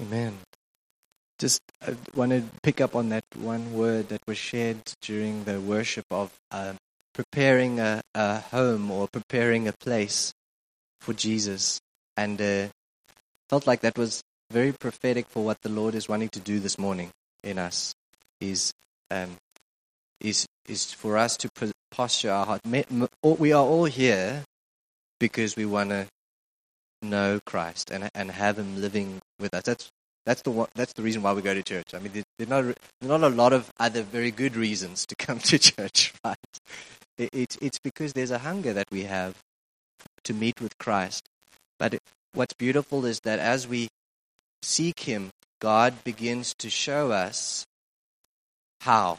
Amen. Just uh, want to pick up on that one word that was shared during the worship of um, preparing a, a home or preparing a place for Jesus. And uh, felt like that was very prophetic for what the Lord is wanting to do this morning in us. Is um, is is for us to posture our heart. We are all here because we want to know Christ and and have Him living with us. That's that's the one, that's the reason why we go to church. I mean, there's not there's not a lot of other very good reasons to come to church, right? It, it's it's because there's a hunger that we have to meet with Christ. But what's beautiful is that as we seek Him, God begins to show us how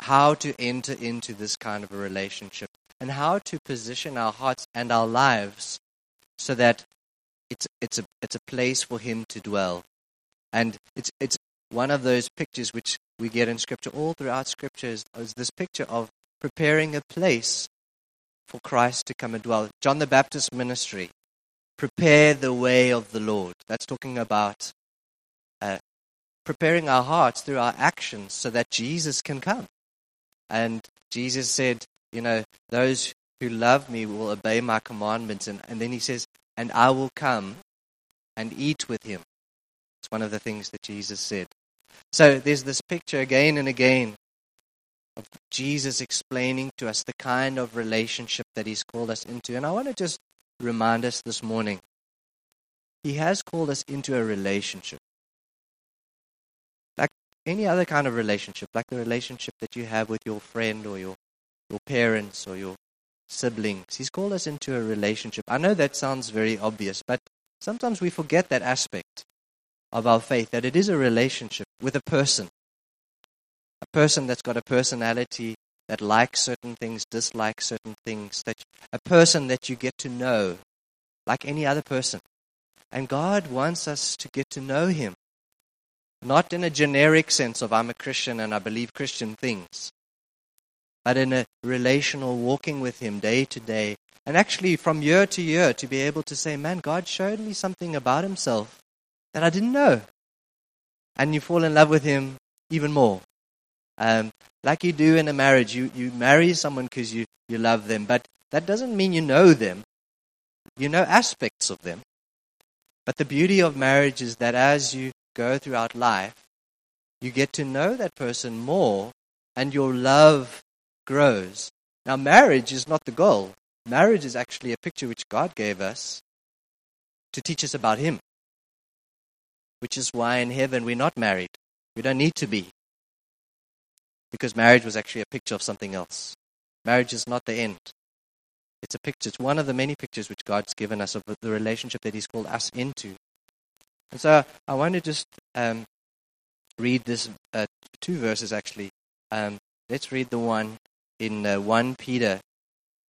how to enter into this kind of a relationship and how to position our hearts and our lives so that it's it's a it's a place for him to dwell. And it's it's one of those pictures which we get in scripture all throughout scripture is, is this picture of preparing a place for Christ to come and dwell. John the Baptist ministry prepare the way of the Lord. That's talking about uh, preparing our hearts through our actions so that Jesus can come. And Jesus said, you know, those who love me will obey my commandments. And, and then he says, and I will come and eat with him. It's one of the things that Jesus said. So there's this picture again and again of Jesus explaining to us the kind of relationship that he's called us into. And I want to just remind us this morning he has called us into a relationship Like any other kind of relationship, like the relationship that you have with your friend or your, your parents or your siblings. He's called us into a relationship. I know that sounds very obvious, but sometimes we forget that aspect of our faith, that it is a relationship with a person. A person that's got a personality that likes certain things, dislikes certain things, that a person that you get to know like any other person. And God wants us to get to know him. Not in a generic sense of I'm a Christian and I believe Christian things, but in a relational walking with Him day to day. And actually, from year to year, to be able to say, man, God showed me something about Himself that I didn't know. And you fall in love with Him even more. Um, like you do in a marriage, you, you marry someone because you, you love them, but that doesn't mean you know them. You know aspects of them. But the beauty of marriage is that as you go throughout life, you get to know that person more and your love grows. Now, marriage is not the goal. Marriage is actually a picture which God gave us to teach us about Him, which is why in heaven we're not married. We don't need to be. Because marriage was actually a picture of something else. Marriage is not the end. It's a picture. It's one of the many pictures which God's given us of the relationship that He's called us into. And so I want to just um, read this uh, two verses actually. Um, let's read the one in uh, 1 Peter,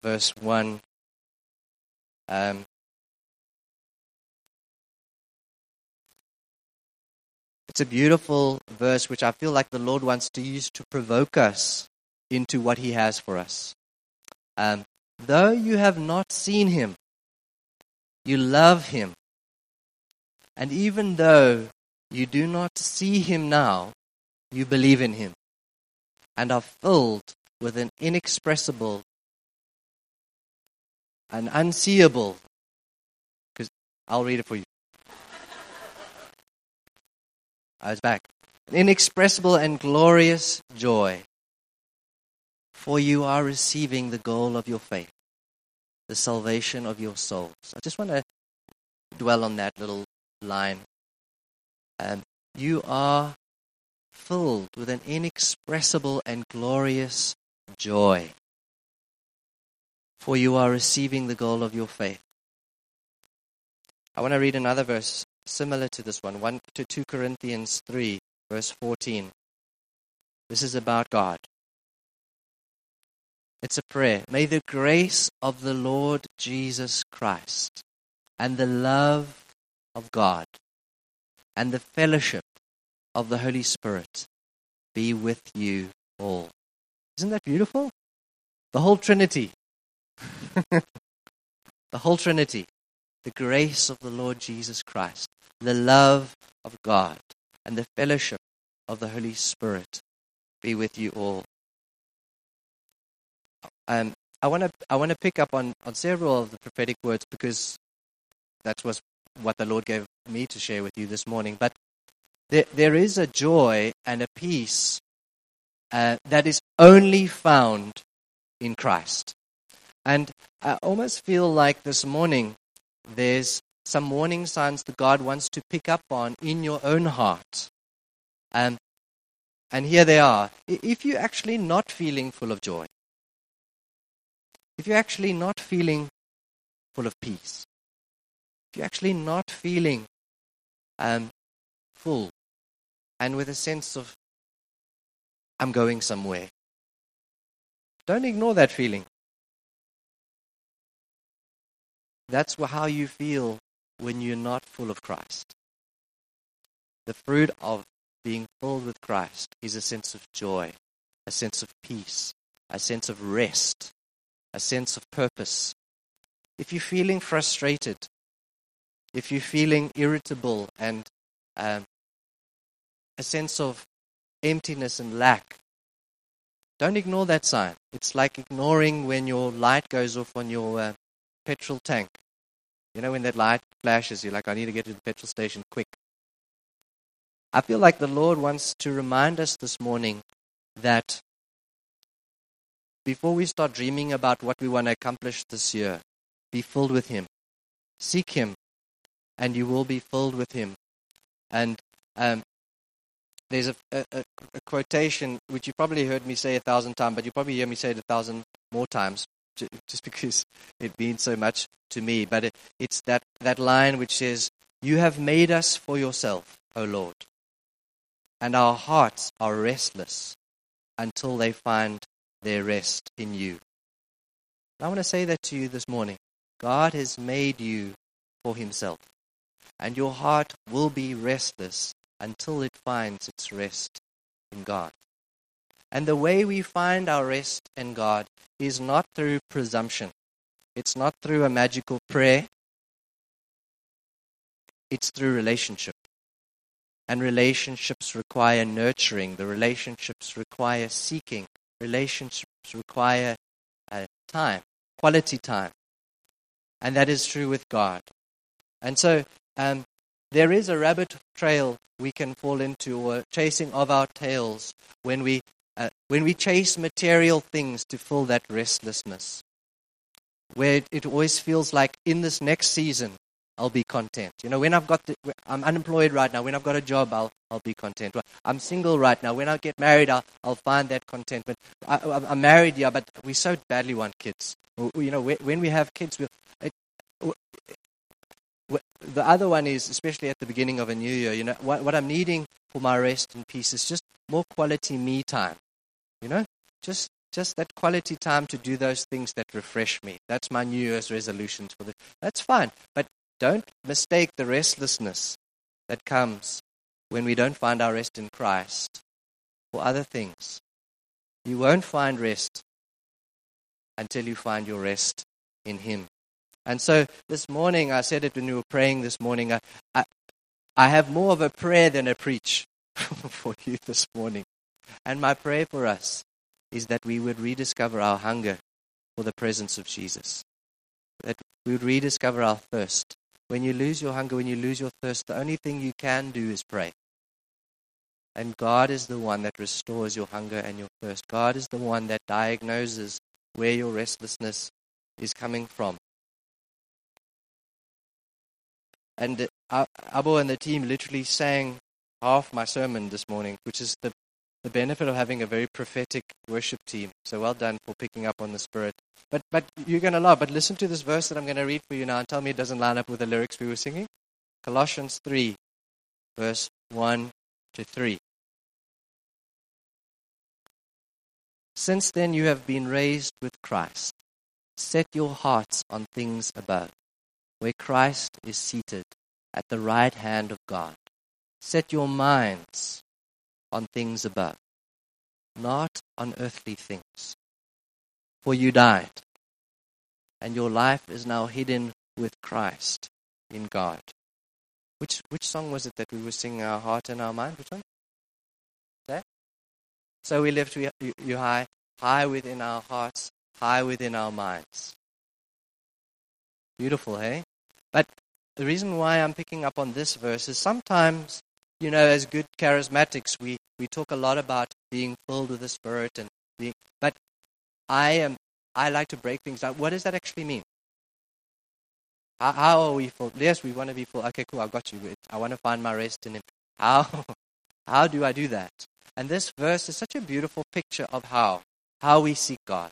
verse 1. Um, it's a beautiful verse which I feel like the Lord wants to use to provoke us into what He has for us. Um, though you have not seen Him, you love Him. And even though you do not see him now, you believe in him and are filled with an inexpressible, an unseeable, because I'll read it for you. I was back. An inexpressible and glorious joy, for you are receiving the goal of your faith, the salvation of your souls. I just want to dwell on that little line. Um, you are filled with an inexpressible and glorious joy, for you are receiving the goal of your faith. I want to read another verse similar to this one, 1 to 2 Corinthians 3, verse 14. This is about God. It's a prayer. May the grace of the Lord Jesus Christ and the love of God and the fellowship of the Holy Spirit be with you all. Isn't that beautiful? The whole Trinity. the whole Trinity. the grace of the Lord Jesus Christ, the love of God, and the fellowship of the Holy Spirit be with you all. Um, I want to I want to pick up on, on several of the prophetic words because that was what the Lord gave me to share with you this morning. But there, there is a joy and a peace uh, that is only found in Christ. And I almost feel like this morning there's some warning signs that God wants to pick up on in your own heart. Um, and here they are. If you're actually not feeling full of joy, if you're actually not feeling full of peace, if you're actually not feeling um, full and with a sense of, I'm going somewhere, don't ignore that feeling. That's how you feel when you're not full of Christ. The fruit of being filled with Christ is a sense of joy, a sense of peace, a sense of rest, a sense of purpose. If you're feeling frustrated, if you're feeling irritable and um, a sense of emptiness and lack, don't ignore that sign. It's like ignoring when your light goes off on your uh, petrol tank. You know, when that light flashes, you're like, I need to get to the petrol station quick. I feel like the Lord wants to remind us this morning that before we start dreaming about what we want to accomplish this year, be filled with Him. Seek Him, and you will be filled with Him. And um, there's a, a, a, quotation which you probably heard me say a thousand times, but you probably hear me say it a thousand more times, just because it means so much to me. But it, it's that, that line which says, You have made us for yourself, O Lord, and our hearts are restless until they find their rest in you. I want to say that to you this morning. God has made you for himself, and your heart will be restless until it finds its rest in God. And the way we find our rest in God is not through presumption. It's not through a magical prayer. It's through relationship. And relationships require nurturing. The relationships require seeking. Relationships require uh, time, quality time. And that is true with God. And so um, there is a rabbit trail we can fall into, or chasing of our tails, when we, uh, when we chase material things to fill that restlessness. Where it, always feels like in this next season, I'll be content. You know, when I've got, the, I'm unemployed right now. When I've got a job, I'll, I'll be content. I'm single right now. When I get married, I'll, I'll find that contentment. I, am married, yeah, but we so badly want kids. You know, when we have kids, we, the other one is, especially at the beginning of a new year, you know, what, what I'm needing for my rest and peace is just more quality me time. You know, just just that quality time to do those things that refresh me. That's my New Year's resolutions for the. That's fine, but don't mistake the restlessness that comes when we don't find our rest in Christ for other things. You won't find rest until you find your rest in Him. And so this morning, I said it when we were praying this morning, I, I, I have more of a prayer than a preach for you this morning. And my prayer for us is that we would rediscover our hunger for the presence of Jesus, that we would rediscover our thirst when you lose your hunger, when you lose your thirst, the only thing you can do is pray. And God is the one that restores your hunger and your thirst. God is the one that diagnoses where your restlessness is coming from. And Abo and the team literally sang half my sermon this morning, which is the, the benefit of having a very prophetic worship team. So well done for picking up on the Spirit. But, but you're going to love. But listen to this verse that I'm going to read for you now and tell me it doesn't line up with the lyrics we were singing. Colossians 3, verse 1 to 3. Since then you have been raised with Christ. Set your hearts on things above, where Christ is seated at the right hand of God. Set your minds on things above, not on earthly things for you died, and your life is now hidden with Christ in God. Which which song was it that we were singing? Our heart and our mind. Which one? That. So we lift you, you high, high within our hearts, high within our minds. Beautiful, hey? But the reason why I'm picking up on this verse is sometimes, you know, as good charismatics, we, we talk a lot about being filled with the Spirit and being, but I am I like to break things down. What does that actually mean? How, how are we full? Yes, we want to be full. Okay, cool. I've got you. I want to find my rest in Him. How? How do I do that? And this verse is such a beautiful picture of how how we seek God.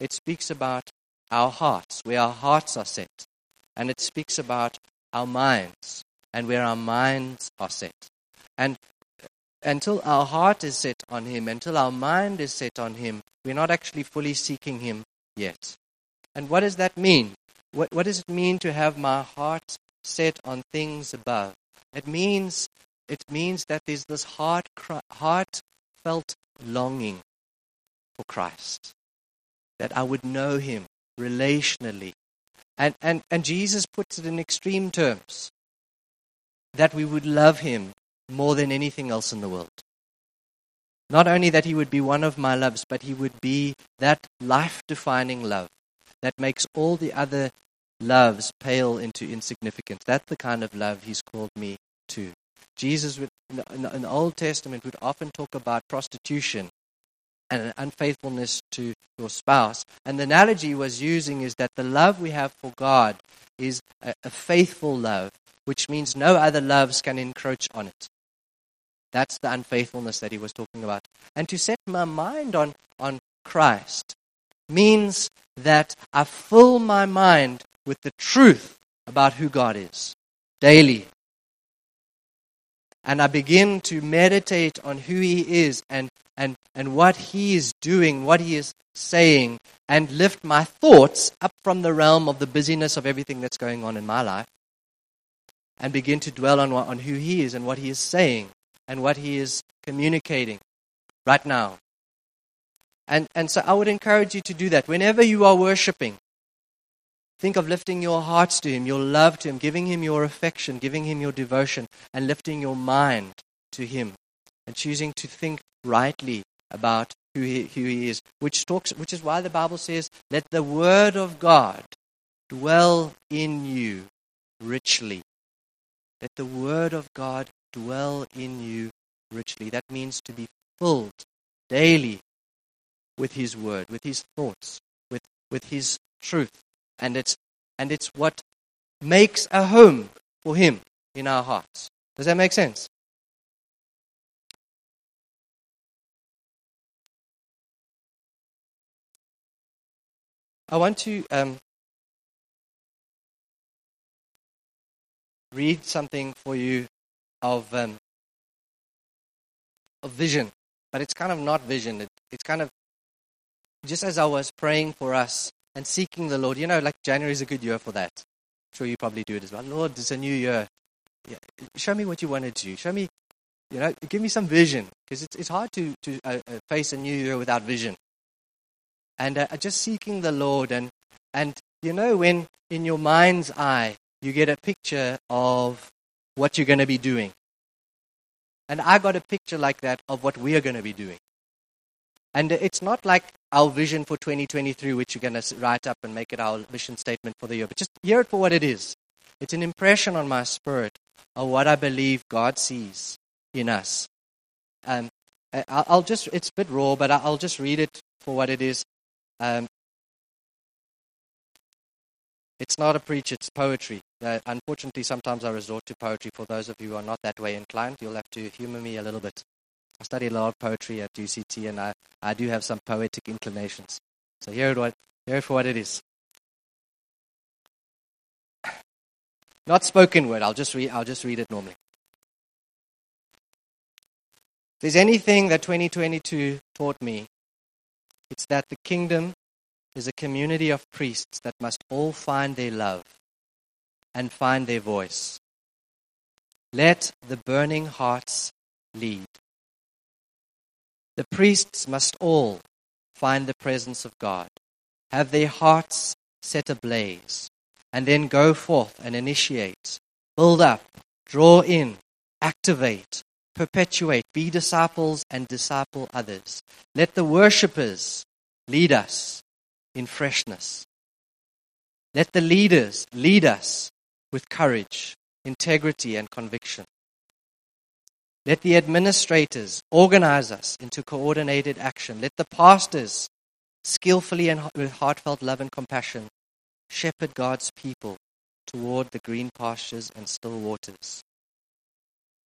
It speaks about our hearts, where our hearts are set, and it speaks about our minds and where our minds are set. And until our heart is set on Him, until our mind is set on Him, we're not actually fully seeking Him yet. And what does that mean? What, what does it mean to have my heart set on things above? It means it means that there's this heart heartfelt longing for Christ, that I would know Him relationally, and and and Jesus puts it in extreme terms, that we would love Him more than anything else in the world. Not only that he would be one of my loves, but he would be that life defining love that makes all the other loves pale into insignificance. That's the kind of love he's called me to. Jesus, would, in the Old Testament, would often talk about prostitution and unfaithfulness to your spouse. And the analogy he was using is that the love we have for God is a, a faithful love, which means no other loves can encroach on it. That's the unfaithfulness that he was talking about. And to set my mind on, on Christ means that I fill my mind with the truth about who God is daily. And I begin to meditate on who He is and, and, and what He is doing, what He is saying, and lift my thoughts up from the realm of the busyness of everything that's going on in my life and begin to dwell on, on who He is and what He is saying and what He is communicating right now. And, and so I would encourage you to do that. Whenever you are worshiping, think of lifting your hearts to Him, your love to Him, giving Him your affection, giving Him your devotion, and lifting your mind to Him, and choosing to think rightly about who he, who he is, which, talks, which is why the Bible says, Let the Word of God dwell in you richly. Let the Word of God dwell in you richly. That means to be filled daily with His Word, with His thoughts, with, with His truth. And it's, and it's what makes a home for Him in our hearts. Does that make sense? I want to um, read something for you of um, of vision, but it's kind of not vision. It, it's kind of just as I was praying for us and seeking the Lord. You know, like January is a good year for that. I'm sure you probably do it as well. Lord, it's a new year. Yeah, show me what you want to do. Show me, you know, give me some vision because it's it's hard to to uh, uh, face a new year without vision. And uh, just seeking the Lord and and you know when in your mind's eye you get a picture of what you're going to be doing. And I got a picture like that of what we are going to be doing. And it's not like our vision for 2023, which you're going to write up and make it our mission statement for the year, but just hear it for what it is. It's an impression on my spirit of what I believe God sees in us. Um, I'll just, it's a bit raw, but I'll just read it for what it is. Um, it's not a preach, it's poetry. Uh, unfortunately, sometimes I resort to poetry. For those of you who are not that way inclined, you'll have to humor me a little bit. I study a lot of poetry at UCT, and I, I do have some poetic inclinations. So here it, what, here for what it is. Not spoken word. I'll just read. I'll just read it normally. If there's anything that 2022 taught me, it's that the kingdom is a community of priests that must all find their love and find their voice. Let the burning hearts lead. The priests must all find the presence of God, have their hearts set ablaze, and then go forth and initiate, build up, draw in, activate, perpetuate, be disciples and disciple others. Let the worshippers lead us in freshness. Let the leaders lead us with courage, integrity, and conviction. Let the administrators organize us into coordinated action. Let the pastors, skillfully and with heartfelt love and compassion, shepherd God's people toward the green pastures and still waters.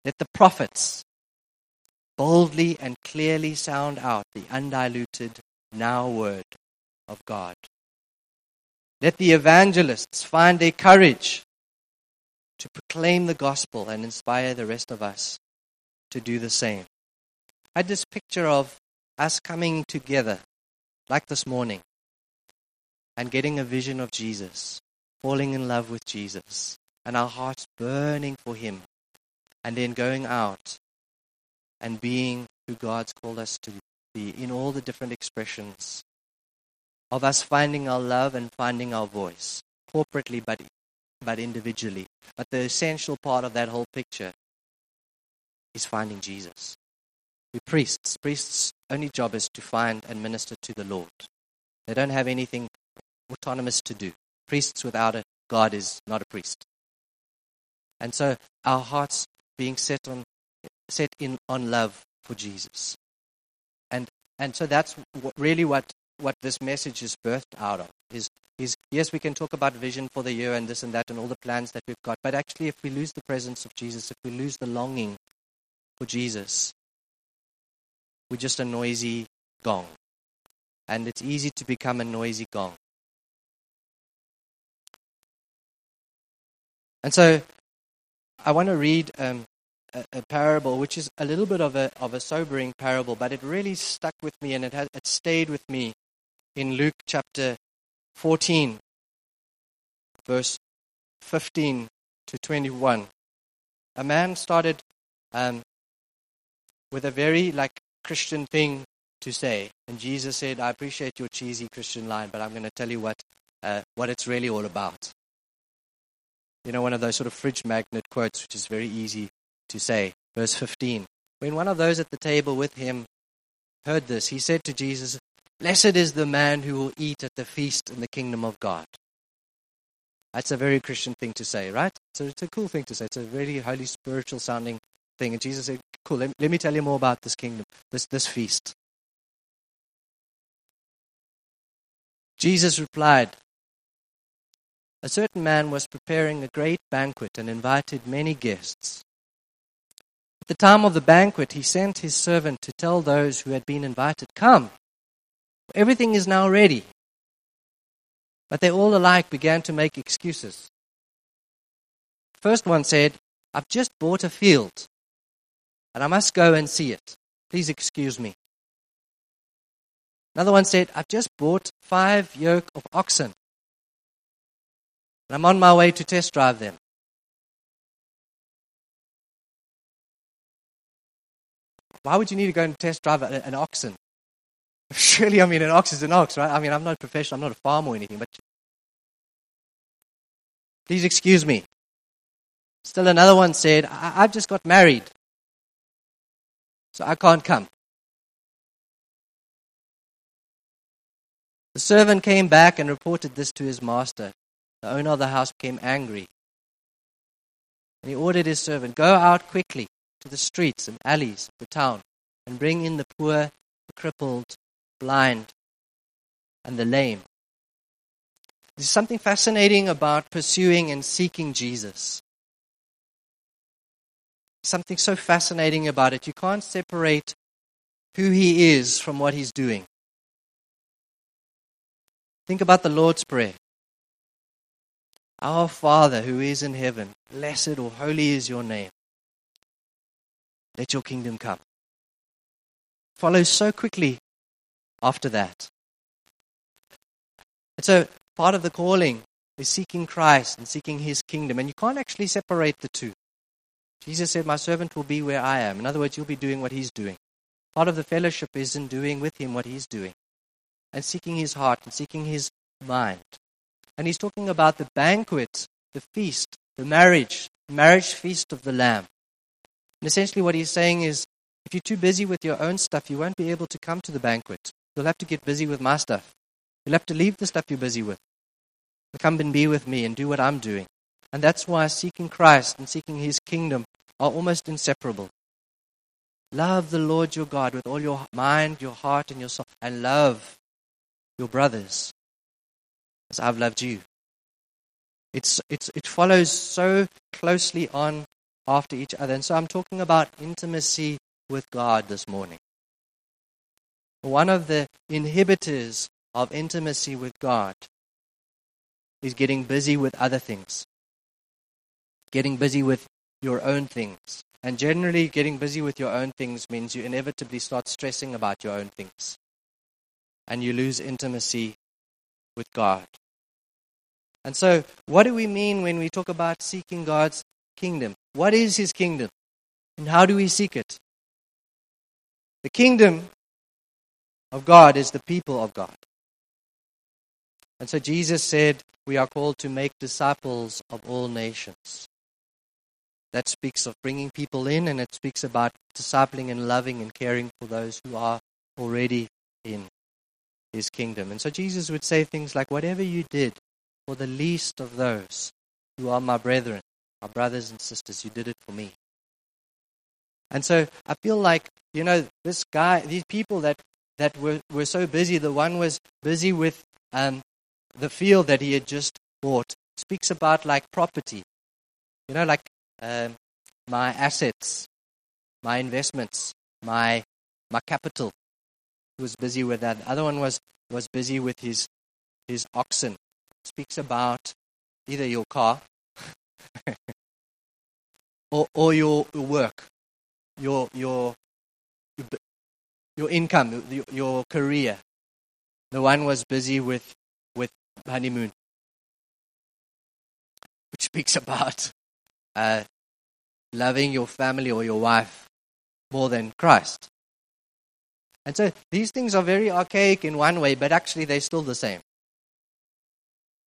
Let the prophets boldly and clearly sound out the undiluted now word of God. Let the evangelists find their courage to proclaim the gospel and inspire the rest of us to do the same. I had this picture of us coming together, like this morning, and getting a vision of Jesus, falling in love with Jesus, and our hearts burning for Him, and then going out and being who God's called us to be in all the different expressions of us finding our love and finding our voice, corporately but, but individually. But the essential part of that whole picture is finding Jesus. We're priests. Priests' only job is to find and minister to the Lord. They don't have anything autonomous to do. Priests without a God is not a priest. And so our hearts being set on set in on love for Jesus. And and so that's what, really what what this message is birthed out of is is yes we can talk about vision for the year and this and that and all the plans that we've got but actually if we lose the presence of Jesus if we lose the longing for Jesus we're just a noisy gong and it's easy to become a noisy gong and so I want to read um, a, a, parable which is a little bit of a of a sobering parable but it really stuck with me and it has it stayed with me in Luke chapter 14, verse 15 to 21. A man started um, with a very like Christian thing to say, and Jesus said, "I appreciate your cheesy Christian line, but I'm going to tell you what uh, what it's really all about." You know, one of those sort of fridge magnet quotes, which is very easy to say. Verse 15. When one of those at the table with him heard this, he said to Jesus, Blessed is the man who will eat at the feast in the kingdom of God. That's a very Christian thing to say, right? So it's a cool thing to say. It's a very highly spiritual sounding thing. And Jesus said, Cool, let, let me tell you more about this kingdom, this, this feast. Jesus replied, A certain man was preparing a great banquet and invited many guests. At the time of the banquet, he sent his servant to tell those who had been invited, Come, Everything is now ready. But they all alike began to make excuses. First one said, I've just bought a field and I must go and see it. Please excuse me. Another one said, I've just bought five yoke of oxen and I'm on my way to test drive them. Why would you need to go and test drive an oxen? Surely, I mean, an ox is an ox, right? I mean, I'm not a professional, I'm not a farmer or anything, but please excuse me. Still another one said, I- I've just got married, so I can't come. The servant came back and reported this to his master. The owner of the house became angry. And he ordered his servant, Go out quickly to the streets and alleys of the town and bring in the poor, the crippled, blind, and the lame. There's something fascinating about pursuing and seeking Jesus. Something so fascinating about it. You can't separate who he is from what he's doing. Think about the Lord's Prayer. Our Father who is in heaven, blessed or holy is your name. Let your kingdom come. Follows so quickly after that. And so part of the calling is seeking Christ and seeking his kingdom. And you can't actually separate the two. Jesus said, My servant will be where I am. In other words, you'll be doing what he's doing. Part of the fellowship is in doing with him what he's doing and seeking his heart and seeking his mind. And he's talking about the banquet, the feast, the marriage, marriage feast of the Lamb. And essentially, what he's saying is if you're too busy with your own stuff, you won't be able to come to the banquet. You'll have to get busy with my stuff. You'll have to leave the stuff you're busy with. Come and be with me and do what I'm doing. And that's why seeking Christ and seeking his kingdom are almost inseparable. Love the Lord your God with all your mind, your heart, and your soul, and love your brothers as I've loved you. It's, it's, it follows so closely on after each other. And so I'm talking about intimacy with God this morning. One of the inhibitors of intimacy with God is getting busy with other things, getting busy with your own things. And generally, getting busy with your own things means you inevitably start stressing about your own things. And you lose intimacy with God. And so, what do we mean when we talk about seeking God's kingdom? What is His kingdom? And how do we seek it? The kingdom of God is the people of God. And so Jesus said, We are called to make disciples of all nations. That speaks of bringing people in, and it speaks about discipling and loving and caring for those who are already in his kingdom. And so Jesus would say things like, Whatever you did for the least of those who are my brethren, my brothers and sisters, you did it for me. And so I feel like, you know, this guy, these people that, that were, were so busy, the one was busy with um, the field that he had just bought, speaks about like property. You know, like um, my assets, my investments, my, my capital. Was busy with that. The other one was, was busy with his, his oxen. Speaks about either your car or, or your work your your your income, your, your career. The one was busy with with honeymoon, which speaks about uh, loving your family or your wife more than Christ. And so these things are very archaic in one way, but actually they're still the same.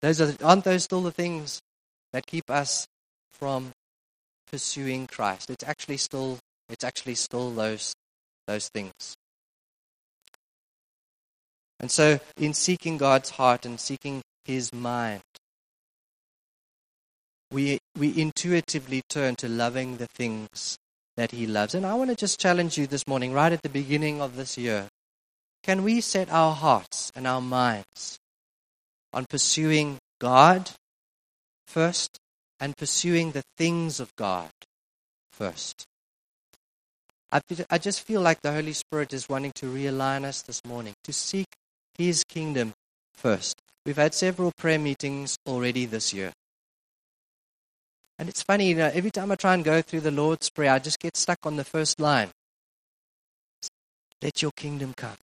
Those are, aren't those still the things that keep us from pursuing Christ? It's actually still it's actually still those, those things. And so, in seeking God's heart and seeking His mind, we, we intuitively turn to loving the things that He loves. And I want to just challenge you this morning, right at the beginning of this year. Can we set our hearts and our minds on pursuing God first and pursuing the things of God first? I, just feel like the Holy Spirit is wanting to realign us this morning, to seek His kingdom first. We've had several prayer meetings already this year. And it's funny, you know, every time I try and go through the Lord's Prayer, I just get stuck on the first line Let your kingdom come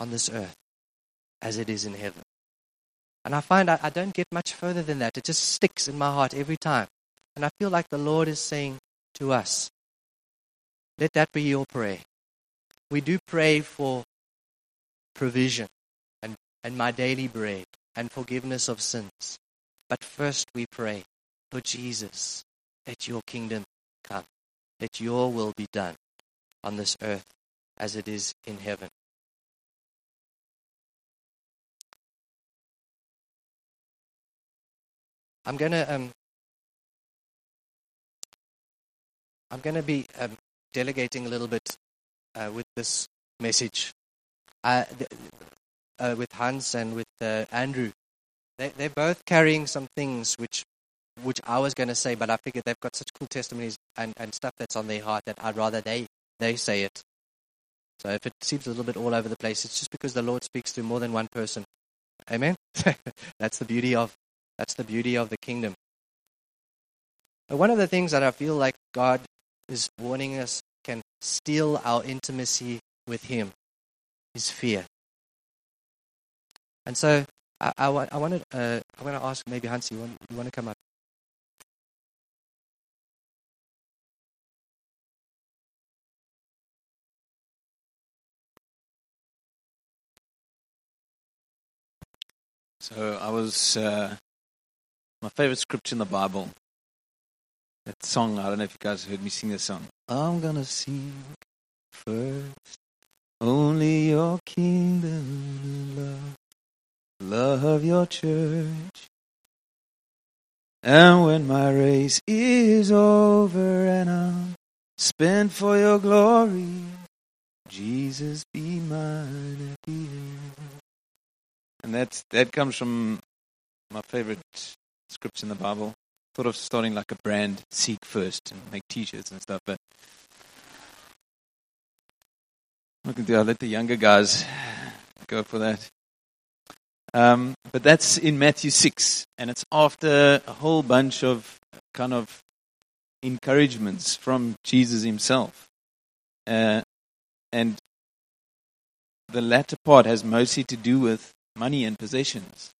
on this earth as it is in heaven. And I find I, I don't get much further than that. It just sticks in my heart every time. And I feel like the Lord is saying to us, let that be your prayer. We do pray for provision and, and my daily bread and forgiveness of sins. But first we pray, Lord Jesus, let your kingdom come. Let your will be done on this earth as it is in heaven. I'm gonna um, I'm gonna be um, delegating a little bit uh, with this message. Uh, uh, with Hans and with uh, Andrew, they, they're both carrying some things which, which I was going to say, but I figured they've got such cool testimonies and, and stuff that's on their heart that I'd rather they, they say it. So if it seems a little bit all over the place, it's just because the Lord speaks to more than one person. Amen. that's the beauty of that's the beauty of the kingdom. But one of the things that I feel like God is warning us can steal our intimacy with Him is fear. And so I, I, I wanted, uh, I want to ask maybe Hansi, you want, you want to come up? So I was uh, my favorite scripture in the Bible. That song. I don't know if you guys heard me sing this song. I'm gonna sing first. Only your kingdom love, love your church. And when my race is over and I'm spent for your glory, Jesus be mine at the end. And that's that comes from my favorite scripts in the Bible. Thought of starting like a brand, seek first, and make T-shirts and stuff. But I can do. I'll let the younger guys go for that. Um, but that's in Matthew six, and it's after a whole bunch of kind of encouragements from Jesus himself, uh, and the latter part has mostly to do with money and possessions.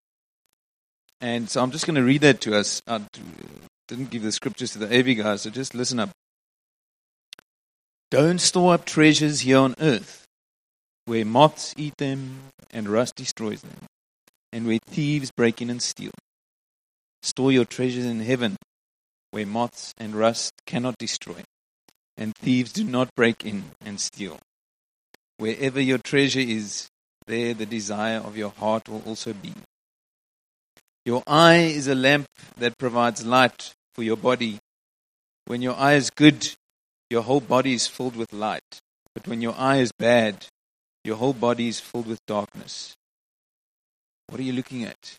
And so I'm just going to read that to us. I didn't give the scriptures to the AV guys, so just listen up. Don't store up treasures here on earth, where moths eat them and rust destroys them, and where thieves break in and steal. Store your treasures in heaven, where moths and rust cannot destroy, and thieves do not break in and steal. Wherever your treasure is, there the desire of your heart will also be. Your eye is a lamp that provides light for your body. When your eye is good, your whole body is filled with light. But when your eye is bad, your whole body is filled with darkness. What are you looking at?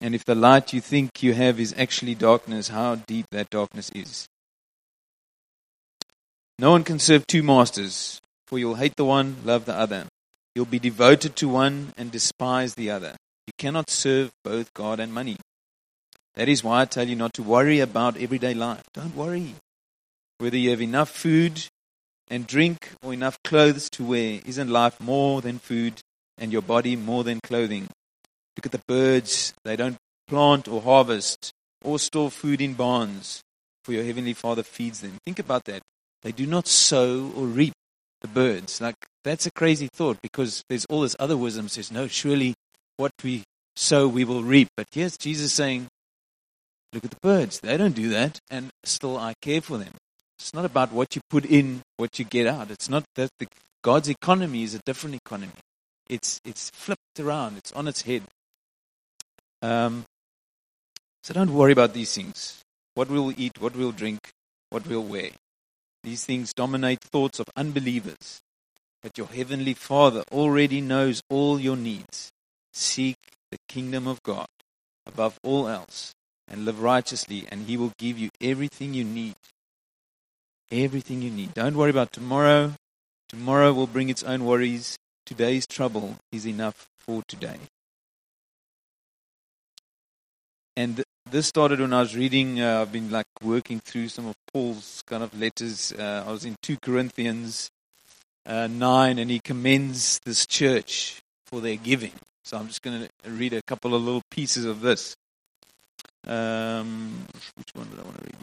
And if the light you think you have is actually darkness, how deep that darkness is. No one can serve two masters, for you'll hate the one, love the other. You'll be devoted to one and despise the other. You cannot serve both God and money. That is why I tell you not to worry about everyday life. Don't worry. Whether you have enough food and drink or enough clothes to wear, isn't life more than food and your body more than clothing? Look at the birds. They don't plant or harvest or store food in barns, for your heavenly Father feeds them. Think about that. They do not sow or reap the birds. Like, that's a crazy thought because there's all this other wisdom says, no, surely what we sow, we will reap. But here's Jesus saying, look at the birds. They don't do that, and still I care for them. It's not about what you put in, what you get out. It's not that the, God's economy is a different economy. It's, it's flipped around, it's on its head. Um, so don't worry about these things. What we'll eat, what we'll drink, what we'll wear. These things dominate thoughts of unbelievers. But your heavenly Father already knows all your needs. Seek the kingdom of God above all else and live righteously, and He will give you everything you need. Everything you need. Don't worry about tomorrow. Tomorrow will bring its own worries. Today's trouble is enough for today. And this started when I was reading, uh, I've been like working through some of Paul's kind of letters. Uh, I was in 2 Corinthians uh, 9, and he commends this church for their giving. So I'm just going to read a couple of little pieces of this. Um, which one did I want to read?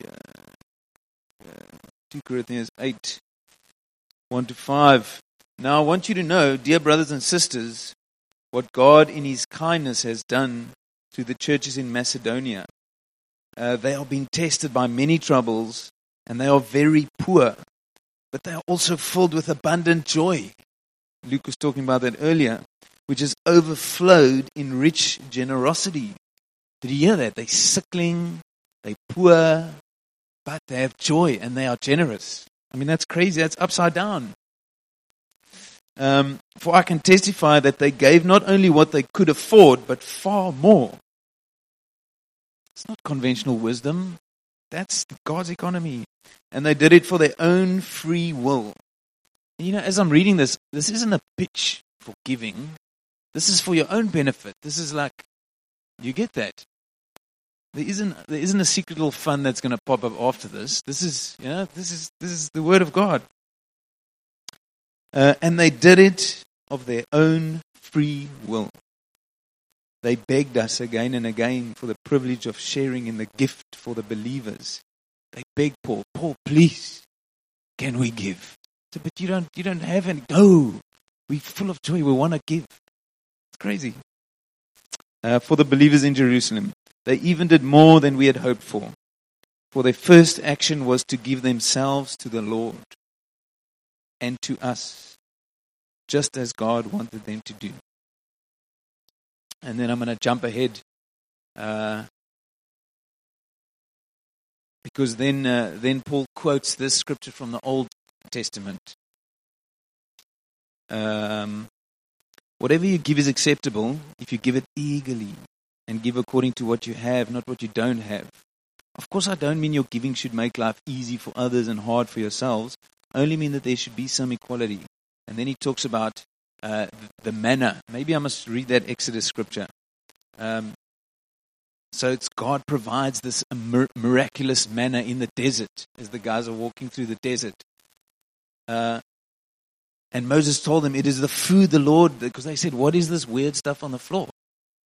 2 Corinthians 8, 1 to 5. Now I want you to know, dear brothers and sisters, what God in His kindness has done to the churches in Macedonia. Uh, they are being tested by many troubles and they are very poor, but they are also filled with abundant joy. Luke was talking about that earlier, which has overflowed in rich generosity. Did you hear that? They're sickling, they're poor, but they have joy and they are generous. I mean, that's crazy. That's upside down. Um, for I can testify that they gave not only what they could afford, but far more. It's not conventional wisdom. That's God's economy. And they did it for their own free will. And you know, as I'm reading this, this isn't a pitch for giving. This is for your own benefit. This is like, you get that. There isn't, there isn't a secret little fund that's going to pop up after this. This is, you know, this is, this is the word of God. Uh, and they did it of their own free will. They begged us again and again for the privilege of sharing in the gift for the believers. They begged Paul, Paul, please, can we give? Said, but you don't, you don't have any. No, we're full of joy. We want to give. It's crazy. Uh, for the believers in Jerusalem, they even did more than we had hoped for. For their first action was to give themselves to the Lord and to us, just as God wanted them to do. And then I'm going to jump ahead uh, because then, uh, then Paul quotes this scripture from the Old Testament. Um, whatever you give is acceptable if you give it eagerly and give according to what you have, not what you don't have. Of course, I don't mean your giving should make life easy for others and hard for yourselves. I only mean that there should be some equality. And then he talks about uh, the manna. Maybe I must read that Exodus scripture. Um, so it's God provides this miraculous manna in the desert as the guys are walking through the desert. Uh, and Moses told them, It is the food the Lord, because they said, What is this weird stuff on the floor?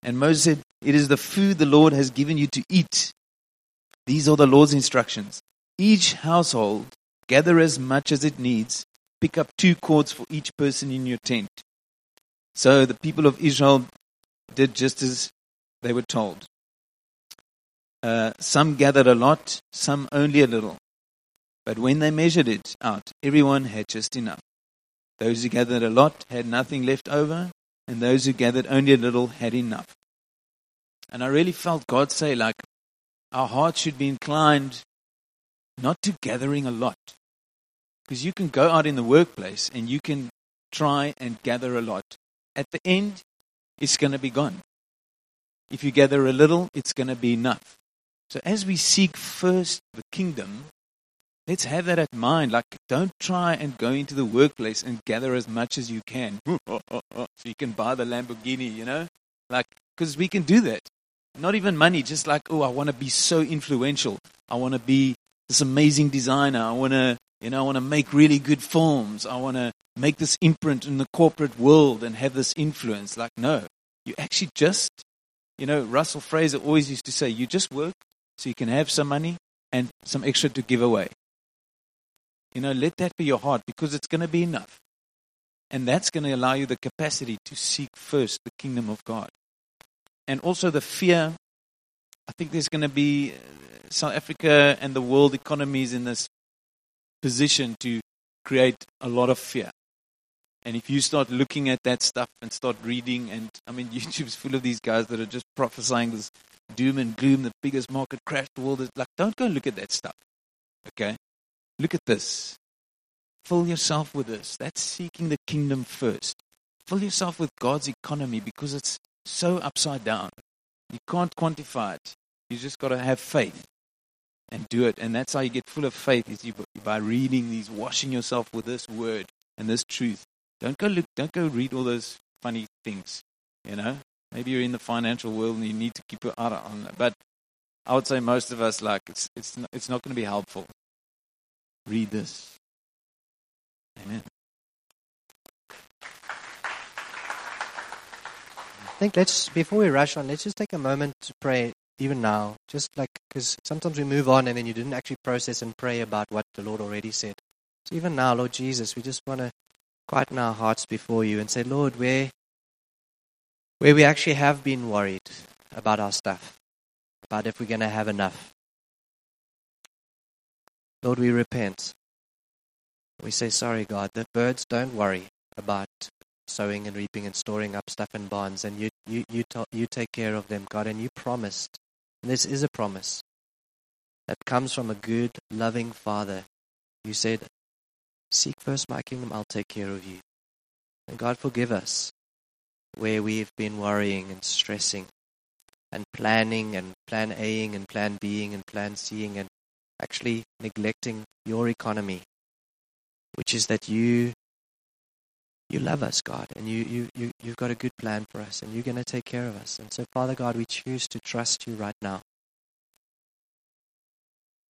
And Moses said, It is the food the Lord has given you to eat. These are the Lord's instructions. Each household gather as much as it needs, pick up two quarts for each person in your tent. So the people of Israel did just as they were told. Uh, some gathered a lot, some only a little. But when they measured it out, everyone had just enough. Those who gathered a lot had nothing left over, and those who gathered only a little had enough. And I really felt God say, like, our hearts should be inclined not to gathering a lot. Because you can go out in the workplace and you can try and gather a lot. At the end, it's going to be gone. If you gather a little, it's going to be enough. So as we seek first the kingdom, let's have that at mind. Like, don't try and go into the workplace and gather as much as you can. so you can buy the Lamborghini, you know? Like, because we can do that. Not even money, just like, oh, I want to be so influential. I want to be this amazing designer. I want to, you know, I want to make really good films. I want to make this imprint in the corporate world and have this influence. Like, no. You actually just, you know, Russell Fraser always used to say, you just work so you can have some money and some extra to give away. You know, let that be your heart because it's going to be enough. And that's going to allow you the capacity to seek first the kingdom of God. And also the fear. I think there's going to be uh, South Africa and the world economies in this position to create a lot of fear. And if you start looking at that stuff and start reading, and I mean, YouTube's full of these guys that are just prophesying this doom and gloom, the biggest market crash the world is like, don't go look at that stuff. Okay? Look at this. Fill yourself with this. That's seeking the kingdom first. Fill yourself with God's economy because it's so upside down. You can't quantify it. You just got to have faith and do it. And that's how you get full of faith is you, by reading these, washing yourself with this word and this truth. Don't go look. Don't go read all those funny things. You know, Maybe you're in the financial world and you need to keep your eye on that. But I would say most of us, like, it's, it's, not, it's not going to be helpful. Read this. Amen. I think let's, before we rush on, let's just take a moment to pray, even now. Just like, because sometimes we move on and then you didn't actually process and pray about what the Lord already said. So even now, Lord Jesus, we just want to quieten our hearts before you and say, Lord, where where we actually have been worried about our stuff, about if we're going to have enough. Lord, we repent. We say, Sorry, God, the birds don't worry about sowing and reaping and storing up stuff in barns, and you, you, you, you take care of them, God, and you promised, this is a promise that comes from a good, loving Father. who said, Seek first my kingdom, I'll take care of you. And God, forgive us where we've been worrying and stressing and planning and plan Aing and plan Bing and plan Cing and actually neglecting your economy, which is that you you love us, God, and you, you, you, you've got a good plan for us, and you're going to take care of us. And so, Father God, we choose to trust you right now.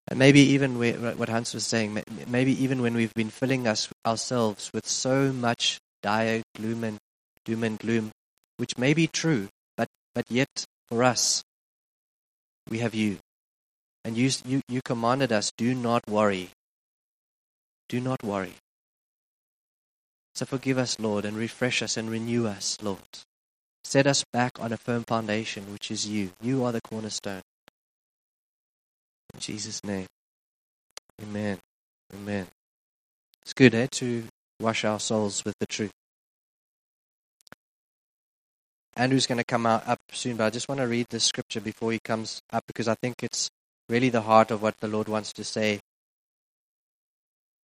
And maybe even what Hans was saying, maybe even when we've been filling us ourselves with so much dire gloom and doom and gloom, which may be true, but, but yet for us, we have you. And you, you, you commanded us, do not worry. Do not worry. So forgive us, Lord, and refresh us and renew us, Lord. set us back on a firm foundation, which is you. You are the cornerstone. In Jesus' name. Amen. Amen. It's good, eh, to wash our souls with the truth. Andrew's going to come out up soon, but I just want to read this scripture before he comes up because I think it's really the heart of what the Lord wants to say.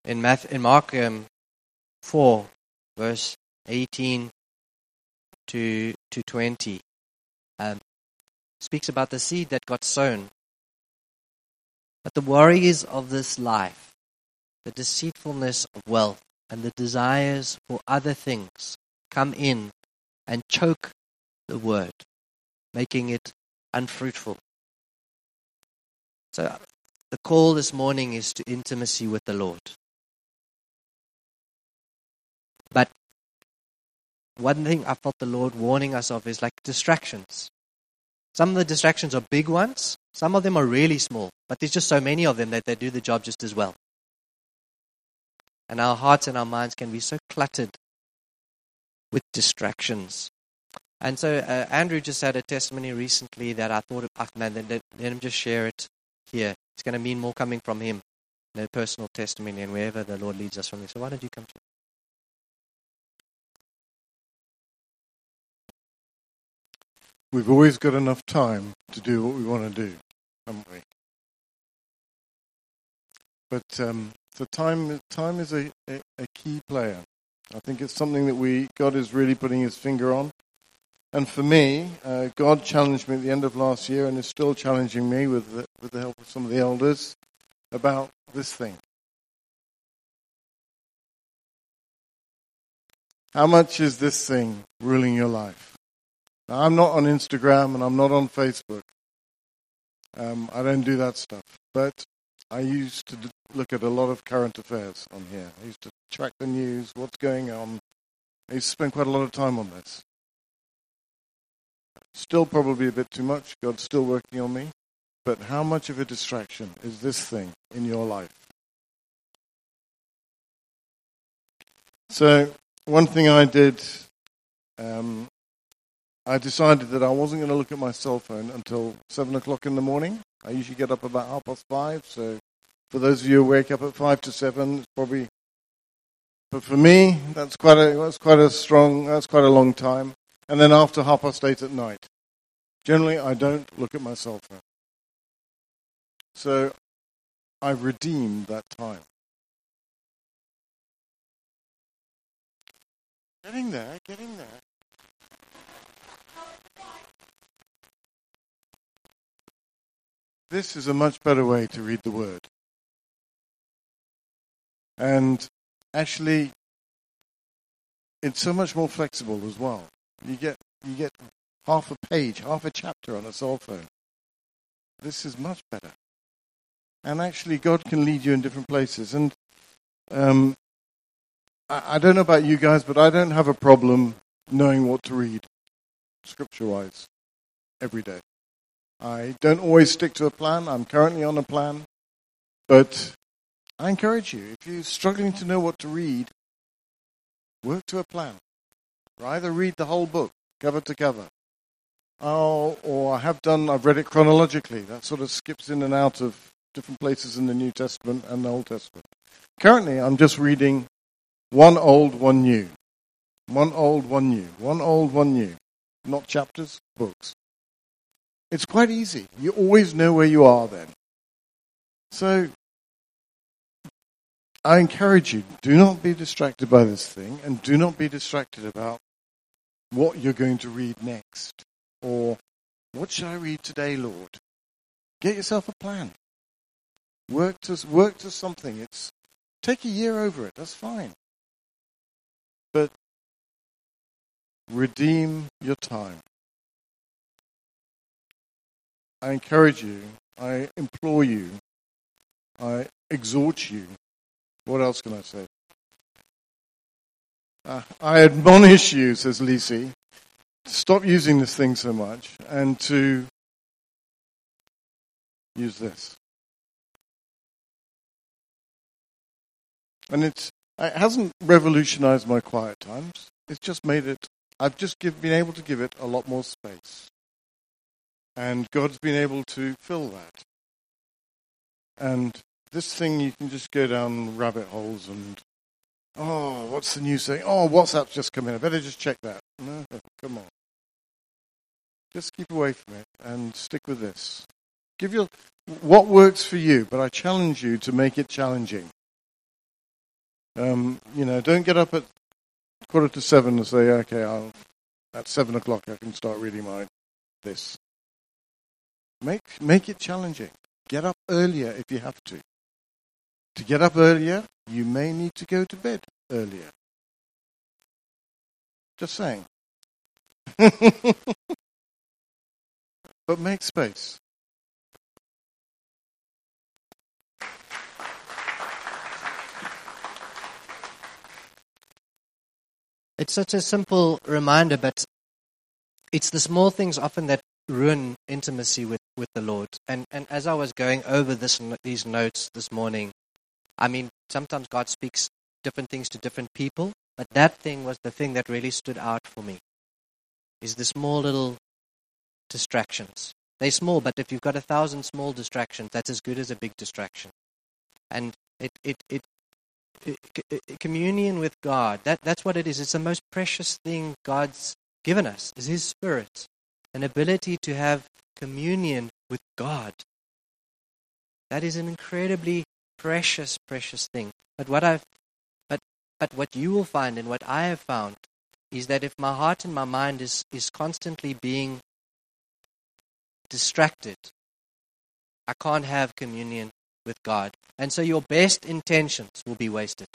In, Matthew, in Mark um, 4, verse 18 to, to 20, um, speaks about the seed that got sown. But the worries of this life, the deceitfulness of wealth, and the desires for other things come in and choke the word, making it unfruitful. So, the call this morning is to intimacy with the Lord. But one thing I felt the Lord warning us of is like distractions. Some of the distractions are big ones, some of them are really small, but there's just so many of them that they do the job just as well. And our hearts and our minds can be so cluttered with distractions. And so uh, Andrew just had a testimony recently that I thought, oh, man, let, let, him just share it here. It's going to mean more coming from him, a personal testimony, and wherever the Lord leads us from. So why don't you come to We've always got enough time to do what we want to do, haven't we? But um, the time time is a, a, a key player. I think it's something that we God is really putting His finger on. And for me, uh, God challenged me at the end of last year, and is still challenging me with the, with the help of some of the elders about this thing. How much is this thing ruling your life? Now, I'm not on Instagram and I'm not on Facebook. Um, I don't do that stuff. But I used to look at a lot of current affairs on here. I used to track the news, what's going on. I used to spend quite a lot of time on this. Still probably a bit too much. God's still working on me. But how much of a distraction is this thing in your life? So, one thing I did, um, I decided that I wasn't going to look at my cell phone until 7 o'clock in the morning. I usually get up about half past 5. So, for those of you who wake up at 5 to 7, it's probably. But for me, that's quite a that's quite a strong that's quite a long time and then after half past eight at night. Generally, I don't look at my cell phone. So I've redeemed that time. Getting there, getting there. This is a much better way to read the word. And actually, it's so much more flexible as well. You get you get half a page, half a chapter on a cell phone. This is much better. And actually, God can lead you in different places. And um, I, I don't know about you guys, but I don't have a problem knowing what to read, scripture-wise, every day. I don't always stick to a plan. I'm currently on a plan, but I encourage you if you're struggling to know what to read, work to a plan. Either read the whole book, cover to cover. Oh, or I have done, I've read it chronologically. That sort of skips in and out of different places in the New Testament and the Old Testament. Currently, I'm just reading one old, one new. One old, one new. One old, one new. Not chapters, books. It's quite easy. You always know where you are then. So, I encourage you, do not be distracted by this thing and do not be distracted about what you're going to read next. Or, what should I read today, Lord? Get yourself a plan. Work to, work to something. It's, take a year over it. That's fine. But redeem your time. I encourage you. I implore you. I exhort you. What else can I say? Uh, I admonish you, says Lisi, to stop using this thing so much and to use this. And it's, it hasn't revolutionized my quiet times. It's just made it I've just give, been able to give it a lot more space. And God's been able to fill that. And this thing, you can just go down rabbit holes and, oh, what's the news saying? Oh, WhatsApp's just come in. I better just check that. No, come on. Just keep away from it and stick with this. Give your what works for you, but I challenge you to make it challenging. Um, you know, don't get up at quarter to seven and say, okay, I'll, at seven o'clock I can start reading my this. Make make it challenging. Get up earlier if you have to. To get up earlier, you may need to go to bed earlier. Just saying. but make space. It's such a simple reminder, but it's the small things often that ruin intimacy with, with the Lord. And, and as I was going over this, these notes this morning, I mean, sometimes God speaks different things to different people, but that thing was the thing that really stood out for me. Is the small little distractions. They're small, but if you've got a thousand small distractions, that's as good as a big distraction. And it, it, it communion with God, that, that's what it is. It's the most precious thing God's given us, is His Spirit. An ability to have communion with God. That is an incredibly precious, precious thing. But what I've but but what you will find and what I have found is that if my heart and my mind is, is constantly being distracted, I can't have communion with God. And so your best intentions will be wasted.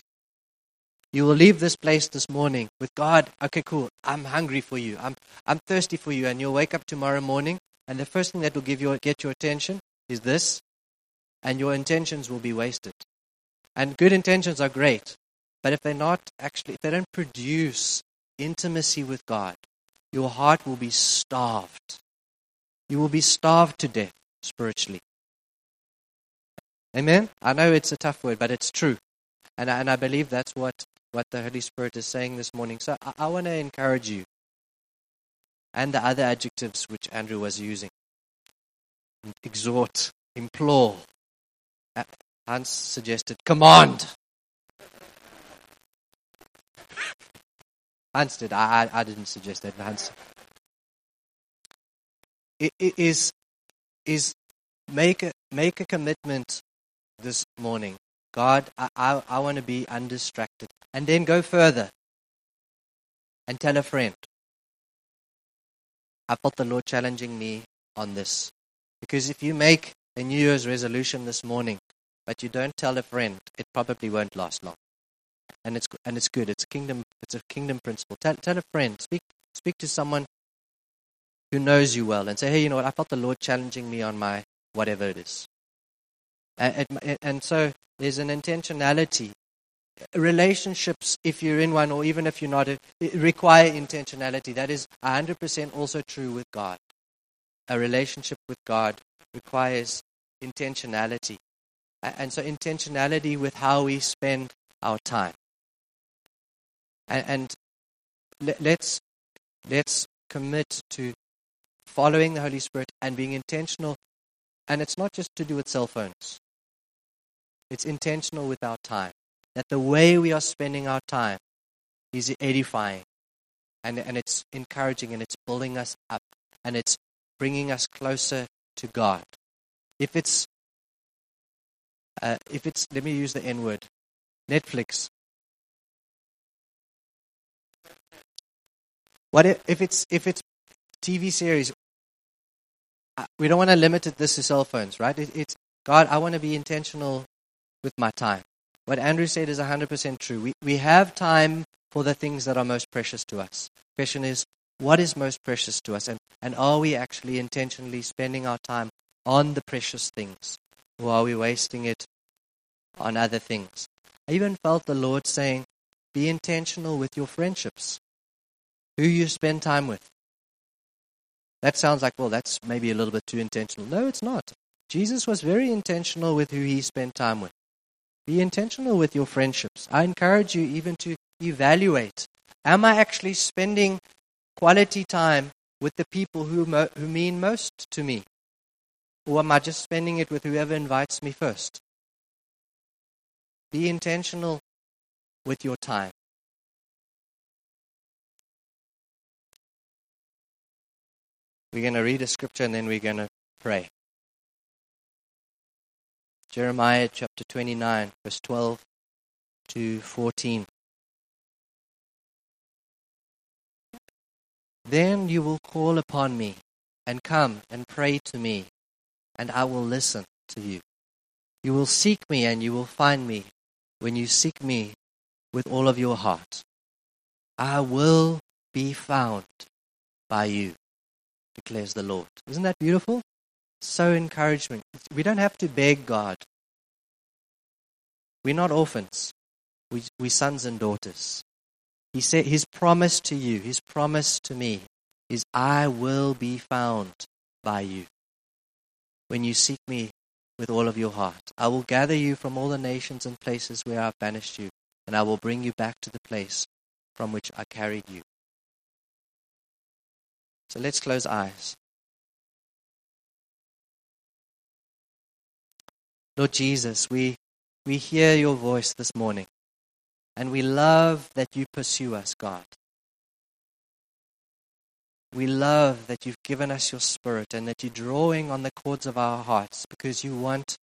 You will leave this place this morning with God, okay, cool, I'm hungry for you, I'm, I'm thirsty for you, and you'll wake up tomorrow morning, and the first thing that will give you, get your attention is this, and your intentions will be wasted. And good intentions are great, but if they're not actually, if they don't produce intimacy with God, your heart will be starved. You will be starved to death spiritually. Amen? I know it's a tough word, but it's true. And I, and I believe that's what, what the Holy Spirit is saying this morning. So I, I want to encourage you. And the other adjectives which Andrew was using exhort, implore. Uh, Hans suggested command. Hans did. I, I, I didn't suggest that. Hans. It, it is, is make a, make a commitment this morning. God, I, I, I want to be undistracted. And then go further and tell a friend. I felt the Lord challenging me on this. Because if you make a New Year's resolution this morning, but you don't tell a friend, it probably won't last long. And it's and it's good. It's kingdom. It's a kingdom principle. Tell tell a friend. Speak speak to someone who knows you well, and say, hey, you know what? I felt the Lord challenging me on my whatever it is. And, and so there's an intentionality. Relationships, if you're in one or even if you're not, require intentionality. That is 100% also true with God. A relationship with God requires intentionality. And so, intentionality with how we spend our time. And, and let's, let's commit to following the Holy Spirit and being intentional. And it's not just to do with cell phones. It's intentional with our time. That the way we are spending our time is edifying. And, and it's encouraging and it's building us up. And it's bringing us closer to God. If it's, uh, if it's, let me use the N word, Netflix. What if, if it's if it's TV series? Uh, we don't want to limit it this to cell phones, right? It, it's God. I want to be intentional with my time. What Andrew said is 100% true. We, we have time for the things that are most precious to us. The question is, what is most precious to us? And, and are we actually intentionally spending our time on the precious things? Or are we wasting it on other things? I even felt the Lord saying, be intentional with your friendships, who you spend time with. That sounds like, well, that's maybe a little bit too intentional. No, it's not. Jesus was very intentional with who he spent time with. Be intentional with your friendships. I encourage you even to evaluate Am I actually spending quality time with the people who, mo- who mean most to me? Or am I just spending it with whoever invites me first? Be intentional with your time. We're going to read a scripture and then we're going to pray. Jeremiah chapter 29, verse 12 to 14. Then you will call upon me and come and pray to me, and I will listen to you. You will seek me and you will find me when you seek me with all of your heart. I will be found by you, declares the Lord. Isn't that beautiful? So encouragement. We don't have to beg God. We're not orphans. We, we're sons and daughters. He said his promise to you, his promise to me is I will be found by you. When you seek me with all of your heart, I will gather you from all the nations and places where I've banished you, and I will bring you back to the place from which I carried you. So let's close eyes. Lord Jesus, we, we hear your voice this morning, and we love that you pursue us, God. We love that you've given us your spirit and that you're drawing on the cords of our hearts because you want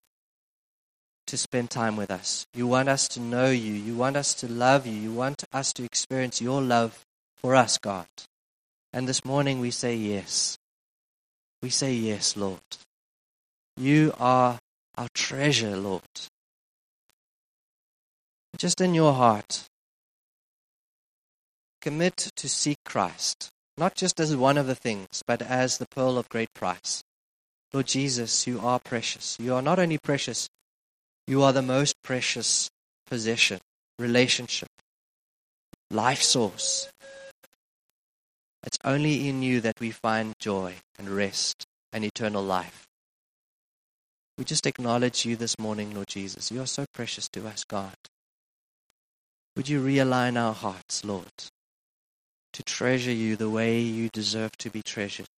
to spend time with us. You want us to know you. You want us to love you. You want us to experience your love for us, God. And this morning we say yes. We say yes, Lord. You are our treasure, Lord. Just in your heart, commit to seek Christ, not just as one of the things, but as the pearl of great price. Lord Jesus, you are precious. You are not only precious, you are the most precious possession, relationship, life source. It's only in you that we find joy and rest and eternal life. We just acknowledge you this morning, Lord Jesus. You are so precious to us, God. Would you realign our hearts, Lord, to treasure you the way you deserve to be treasured?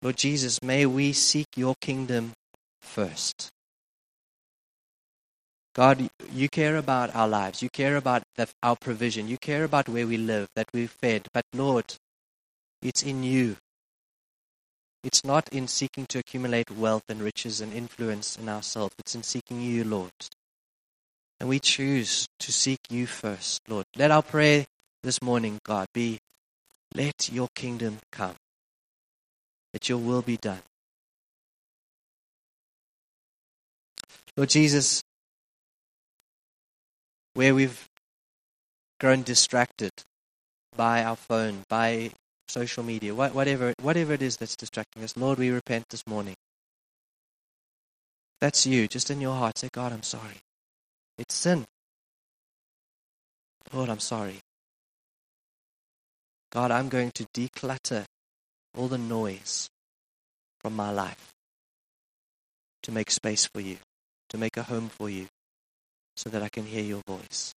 Lord Jesus, may we seek your kingdom first. God, you care about our lives. You care about the, our provision. You care about where we live, that we're fed. But Lord, it's in you. It's not in seeking to accumulate wealth and riches and influence in ourselves. It's in seeking you, Lord. And we choose to seek you first, Lord. Let our prayer this morning, God, be let your kingdom come, that your will be done. Lord Jesus, where we've grown distracted by our phone, by social media, whatever, whatever it is that's distracting us, Lord, we repent this morning. That's you, just in your heart. Say, God, I'm sorry. It's sin. Lord, I'm sorry. God, I'm going to declutter all the noise from my life to make space for you, to make a home for you, so that I can hear your voice.